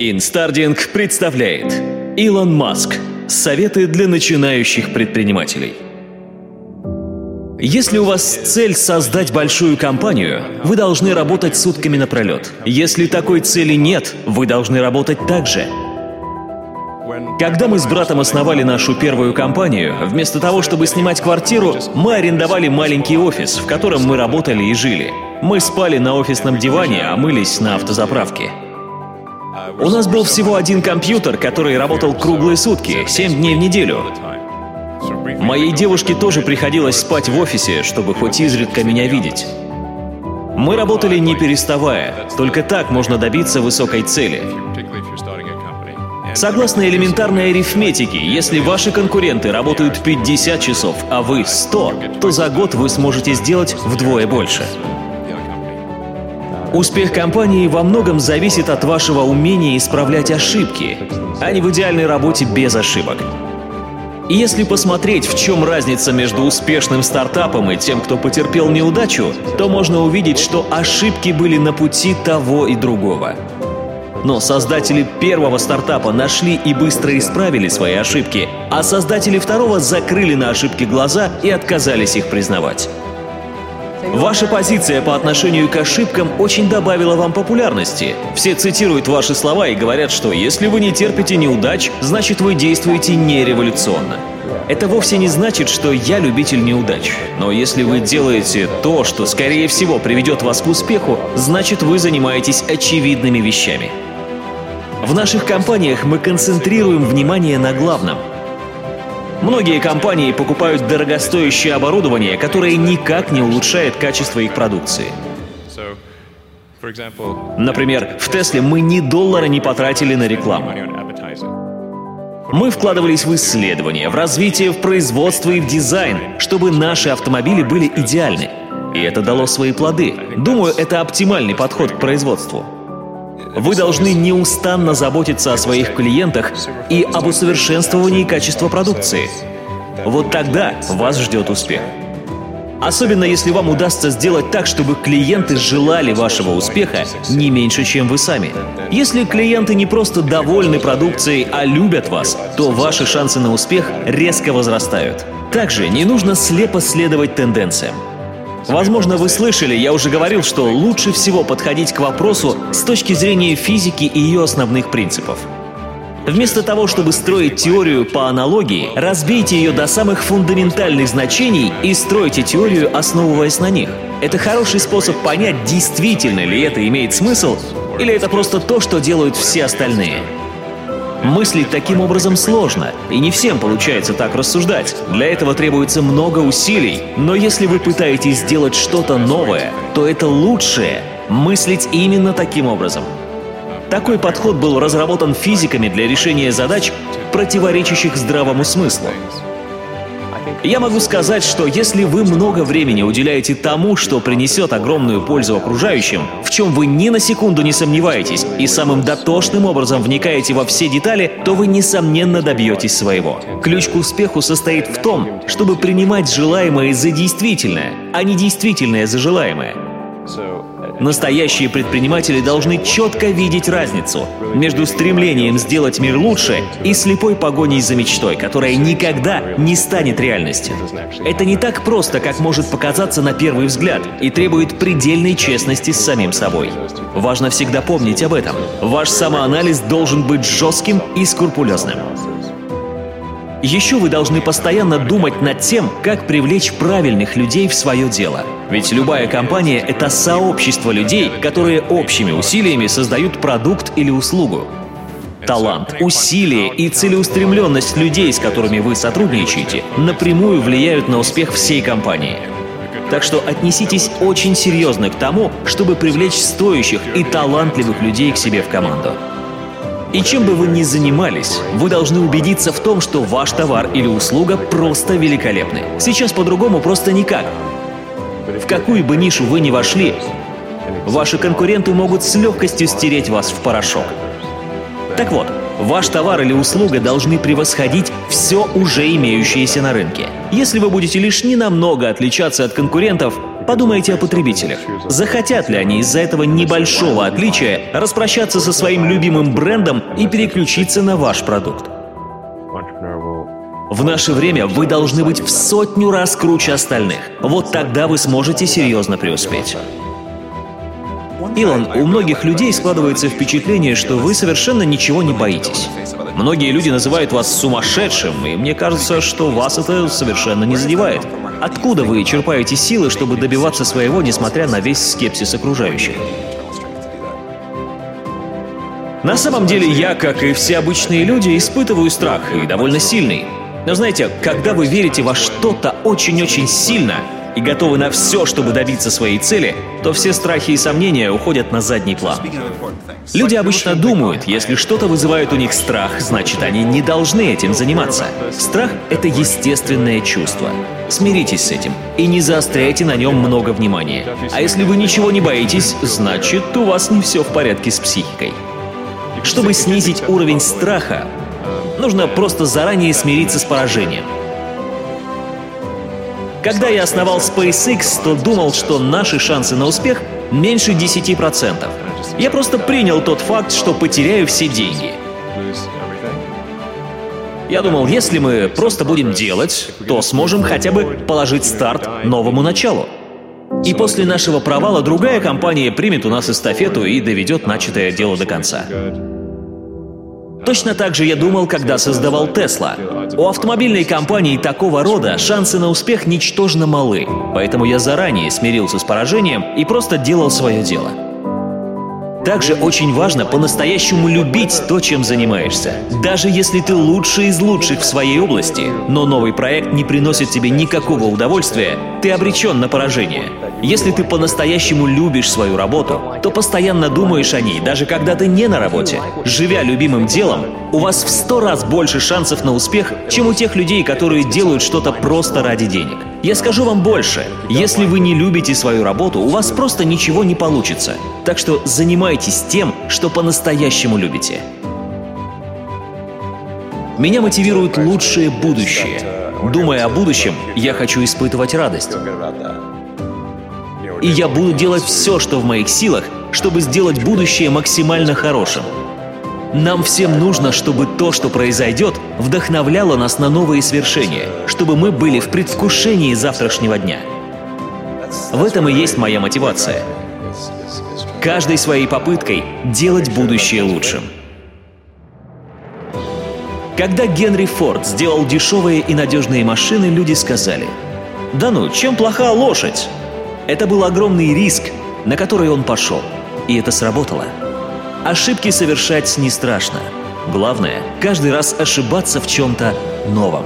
Инстардинг представляет Илон Маск. Советы для начинающих предпринимателей. Если у вас цель создать большую компанию, вы должны работать сутками напролет. Если такой цели нет, вы должны работать так же. Когда мы с братом основали нашу первую компанию, вместо того, чтобы снимать квартиру, мы арендовали маленький офис, в котором мы работали и жили. Мы спали на офисном диване, а мылись на автозаправке. У нас был всего один компьютер, который работал круглые сутки, 7 дней в неделю. Моей девушке тоже приходилось спать в офисе, чтобы хоть изредка меня видеть. Мы работали не переставая, только так можно добиться высокой цели. Согласно элементарной арифметике, если ваши конкуренты работают 50 часов, а вы 100, то за год вы сможете сделать вдвое больше. Успех компании во многом зависит от вашего умения исправлять ошибки, а не в идеальной работе без ошибок. И если посмотреть, в чем разница между успешным стартапом и тем, кто потерпел неудачу, то можно увидеть, что ошибки были на пути того и другого. Но создатели первого стартапа нашли и быстро исправили свои ошибки, а создатели второго закрыли на ошибки глаза и отказались их признавать. Ваша позиция по отношению к ошибкам очень добавила вам популярности. Все цитируют ваши слова и говорят, что если вы не терпите неудач, значит вы действуете не революционно. Это вовсе не значит, что я любитель неудач. Но если вы делаете то, что скорее всего приведет вас к успеху, значит вы занимаетесь очевидными вещами. В наших компаниях мы концентрируем внимание на главном – Многие компании покупают дорогостоящее оборудование, которое никак не улучшает качество их продукции. Например, в Тесле мы ни доллара не потратили на рекламу. Мы вкладывались в исследования, в развитие, в производство и в дизайн, чтобы наши автомобили были идеальны. И это дало свои плоды. Думаю, это оптимальный подход к производству. Вы должны неустанно заботиться о своих клиентах и об усовершенствовании качества продукции. Вот тогда вас ждет успех. Особенно если вам удастся сделать так, чтобы клиенты желали вашего успеха не меньше, чем вы сами. Если клиенты не просто довольны продукцией, а любят вас, то ваши шансы на успех резко возрастают. Также не нужно слепо следовать тенденциям. Возможно, вы слышали, я уже говорил, что лучше всего подходить к вопросу с точки зрения физики и ее основных принципов. Вместо того, чтобы строить теорию по аналогии, разбейте ее до самых фундаментальных значений и стройте теорию, основываясь на них. Это хороший способ понять, действительно ли это имеет смысл, или это просто то, что делают все остальные. Мыслить таким образом сложно, и не всем получается так рассуждать. Для этого требуется много усилий, но если вы пытаетесь сделать что-то новое, то это лучшее — мыслить именно таким образом. Такой подход был разработан физиками для решения задач, противоречащих здравому смыслу. Я могу сказать, что если вы много времени уделяете тому, что принесет огромную пользу окружающим, в чем вы ни на секунду не сомневаетесь и самым дотошным образом вникаете во все детали, то вы несомненно добьетесь своего. Ключ к успеху состоит в том, чтобы принимать желаемое за действительное, а не действительное за желаемое. Настоящие предприниматели должны четко видеть разницу между стремлением сделать мир лучше и слепой погоней за мечтой, которая никогда не станет реальностью. Это не так просто, как может показаться на первый взгляд, и требует предельной честности с самим собой. Важно всегда помнить об этом. Ваш самоанализ должен быть жестким и скрупулезным. Еще вы должны постоянно думать над тем, как привлечь правильных людей в свое дело. Ведь любая компания — это сообщество людей, которые общими усилиями создают продукт или услугу. Талант, усилие и целеустремленность людей, с которыми вы сотрудничаете, напрямую влияют на успех всей компании. Так что отнеситесь очень серьезно к тому, чтобы привлечь стоящих и талантливых людей к себе в команду. И чем бы вы ни занимались, вы должны убедиться в том, что ваш товар или услуга просто великолепны. Сейчас по-другому просто никак. В какую бы нишу вы ни вошли, ваши конкуренты могут с легкостью стереть вас в порошок. Так вот, ваш товар или услуга должны превосходить все уже имеющееся на рынке. Если вы будете лишь ненамного отличаться от конкурентов, Подумайте о потребителях. Захотят ли они из-за этого небольшого отличия распрощаться со своим любимым брендом и переключиться на ваш продукт? В наше время вы должны быть в сотню раз круче остальных. Вот тогда вы сможете серьезно преуспеть. Илон, у многих людей складывается впечатление, что вы совершенно ничего не боитесь. Многие люди называют вас сумасшедшим, и мне кажется, что вас это совершенно не задевает. Откуда вы черпаете силы, чтобы добиваться своего, несмотря на весь скепсис окружающих? На самом деле я, как и все обычные люди, испытываю страх, и довольно сильный. Но знаете, когда вы верите во что-то очень-очень сильно и готовы на все, чтобы добиться своей цели, то все страхи и сомнения уходят на задний план. Люди обычно думают, если что-то вызывает у них страх, значит они не должны этим заниматься. Страх — это естественное чувство. Смиритесь с этим и не заостряйте на нем много внимания. А если вы ничего не боитесь, значит у вас не все в порядке с психикой. Чтобы снизить уровень страха, Нужно просто заранее смириться с поражением. Когда я основал SpaceX, то думал, что наши шансы на успех меньше 10%. Я просто принял тот факт, что потеряю все деньги. Я думал, если мы просто будем делать, то сможем хотя бы положить старт новому началу. И после нашего провала другая компания примет у нас эстафету и доведет начатое дело до конца. Точно так же я думал, когда создавал Тесла. У автомобильной компании такого рода шансы на успех ничтожно малы, поэтому я заранее смирился с поражением и просто делал свое дело. Также очень важно по-настоящему любить то, чем занимаешься. Даже если ты лучший из лучших в своей области, но новый проект не приносит тебе никакого удовольствия, ты обречен на поражение. Если ты по-настоящему любишь свою работу, то постоянно думаешь о ней, даже когда ты не на работе. Живя любимым делом, у вас в сто раз больше шансов на успех, чем у тех людей, которые делают что-то просто ради денег. Я скажу вам больше. Если вы не любите свою работу, у вас просто ничего не получится. Так что занимайтесь тем, что по-настоящему любите. Меня мотивирует лучшее будущее. Думая о будущем, я хочу испытывать радость. И я буду делать все, что в моих силах, чтобы сделать будущее максимально хорошим. Нам всем нужно, чтобы то, что произойдет, вдохновляло нас на новые свершения, чтобы мы были в предвкушении завтрашнего дня. В этом и есть моя мотивация. Каждой своей попыткой делать будущее лучшим. Когда Генри Форд сделал дешевые и надежные машины, люди сказали, «Да ну, чем плоха лошадь? Это был огромный риск, на который он пошел. И это сработало. Ошибки совершать не страшно. Главное — каждый раз ошибаться в чем-то новом.